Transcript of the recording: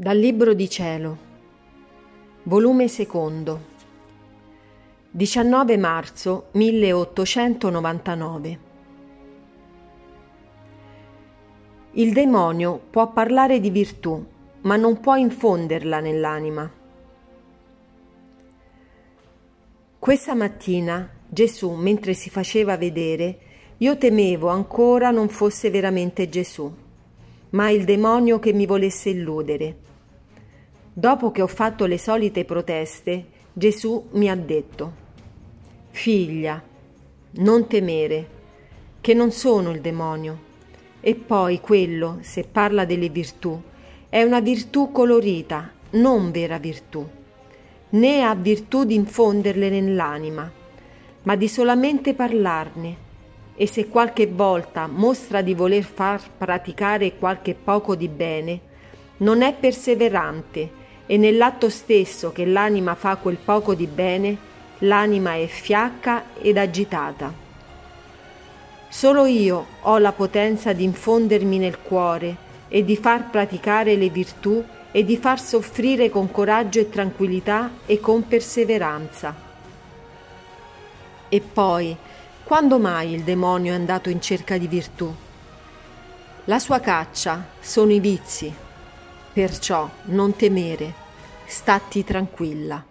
Dal Libro di Cielo, volume secondo, 19 marzo 1899. Il demonio può parlare di virtù, ma non può infonderla nell'anima. Questa mattina Gesù, mentre si faceva vedere, io temevo ancora non fosse veramente Gesù, ma il demonio che mi volesse illudere Dopo che ho fatto le solite proteste, Gesù mi ha detto, Figlia, non temere, che non sono il demonio. E poi quello, se parla delle virtù, è una virtù colorita, non vera virtù, né ha virtù di infonderle nell'anima, ma di solamente parlarne. E se qualche volta mostra di voler far praticare qualche poco di bene, non è perseverante, e nell'atto stesso che l'anima fa quel poco di bene, l'anima è fiacca ed agitata. Solo io ho la potenza di infondermi nel cuore e di far praticare le virtù e di far soffrire con coraggio e tranquillità e con perseveranza. E poi, quando mai il demonio è andato in cerca di virtù? La sua caccia sono i vizi, Perciò non temere, statti tranquilla.